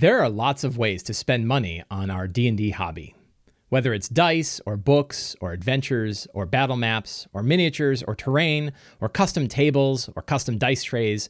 There are lots of ways to spend money on our D&D hobby. Whether it's dice or books or adventures or battle maps or miniatures or terrain or custom tables or custom dice trays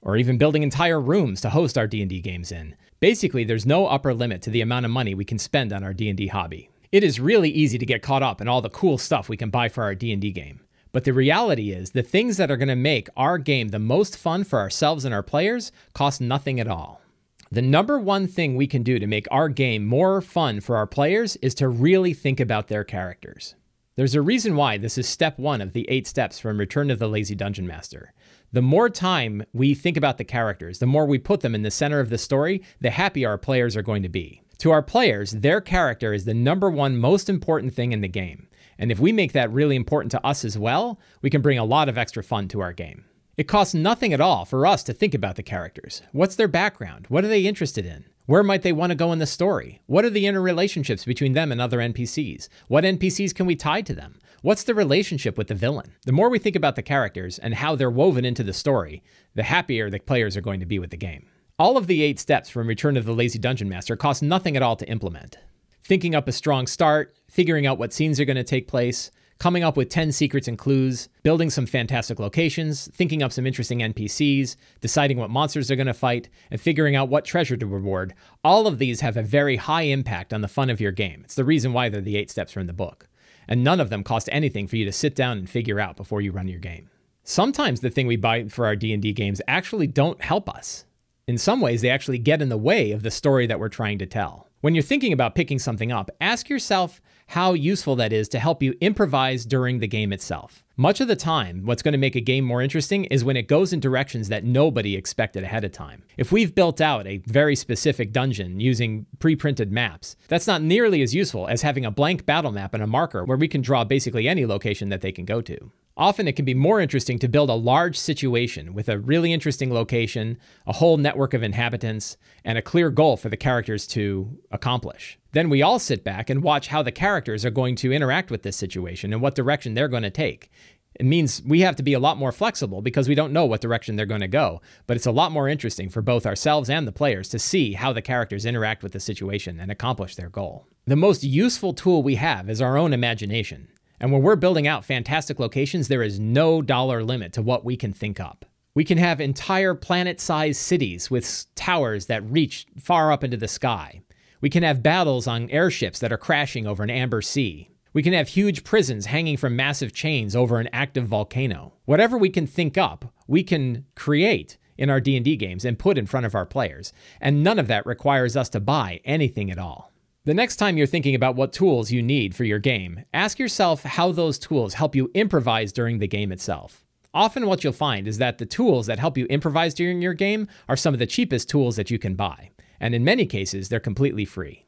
or even building entire rooms to host our D&D games in. Basically, there's no upper limit to the amount of money we can spend on our D&D hobby. It is really easy to get caught up in all the cool stuff we can buy for our D&D game. But the reality is, the things that are going to make our game the most fun for ourselves and our players cost nothing at all. The number one thing we can do to make our game more fun for our players is to really think about their characters. There's a reason why this is step one of the eight steps from Return to the Lazy Dungeon Master. The more time we think about the characters, the more we put them in the center of the story, the happier our players are going to be. To our players, their character is the number one most important thing in the game. And if we make that really important to us as well, we can bring a lot of extra fun to our game. It costs nothing at all for us to think about the characters. What's their background? What are they interested in? Where might they want to go in the story? What are the interrelationships between them and other NPCs? What NPCs can we tie to them? What's the relationship with the villain? The more we think about the characters and how they're woven into the story, the happier the players are going to be with the game. All of the eight steps from Return of the Lazy Dungeon Master cost nothing at all to implement. Thinking up a strong start, figuring out what scenes are going to take place, coming up with 10 secrets and clues, building some fantastic locations, thinking up some interesting NPCs, deciding what monsters they're going to fight, and figuring out what treasure to reward. All of these have a very high impact on the fun of your game. It's the reason why they're the eight steps from the book. And none of them cost anything for you to sit down and figure out before you run your game. Sometimes the thing we buy for our D&D games actually don't help us. In some ways, they actually get in the way of the story that we're trying to tell. When you're thinking about picking something up, ask yourself how useful that is to help you improvise during the game itself. Much of the time, what's going to make a game more interesting is when it goes in directions that nobody expected ahead of time. If we've built out a very specific dungeon using pre printed maps, that's not nearly as useful as having a blank battle map and a marker where we can draw basically any location that they can go to. Often it can be more interesting to build a large situation with a really interesting location, a whole network of inhabitants, and a clear goal for the characters to accomplish. Then we all sit back and watch how the characters are going to interact with this situation and what direction they're going to take. It means we have to be a lot more flexible because we don't know what direction they're going to go, but it's a lot more interesting for both ourselves and the players to see how the characters interact with the situation and accomplish their goal. The most useful tool we have is our own imagination. And when we're building out fantastic locations, there is no dollar limit to what we can think up. We can have entire planet sized cities with towers that reach far up into the sky. We can have battles on airships that are crashing over an amber sea. We can have huge prisons hanging from massive chains over an active volcano. Whatever we can think up, we can create in our D&D games and put in front of our players. And none of that requires us to buy anything at all. The next time you're thinking about what tools you need for your game, ask yourself how those tools help you improvise during the game itself. Often, what you'll find is that the tools that help you improvise during your game are some of the cheapest tools that you can buy, and in many cases, they're completely free.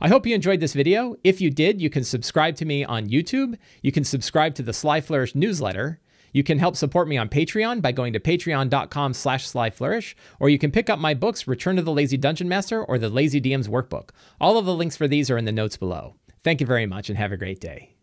I hope you enjoyed this video. If you did, you can subscribe to me on YouTube, you can subscribe to the Sly Flourish newsletter, you can help support me on Patreon by going to patreon.com slash slyflourish, or you can pick up my books, Return to the Lazy Dungeon Master or the Lazy DM's Workbook. All of the links for these are in the notes below. Thank you very much and have a great day.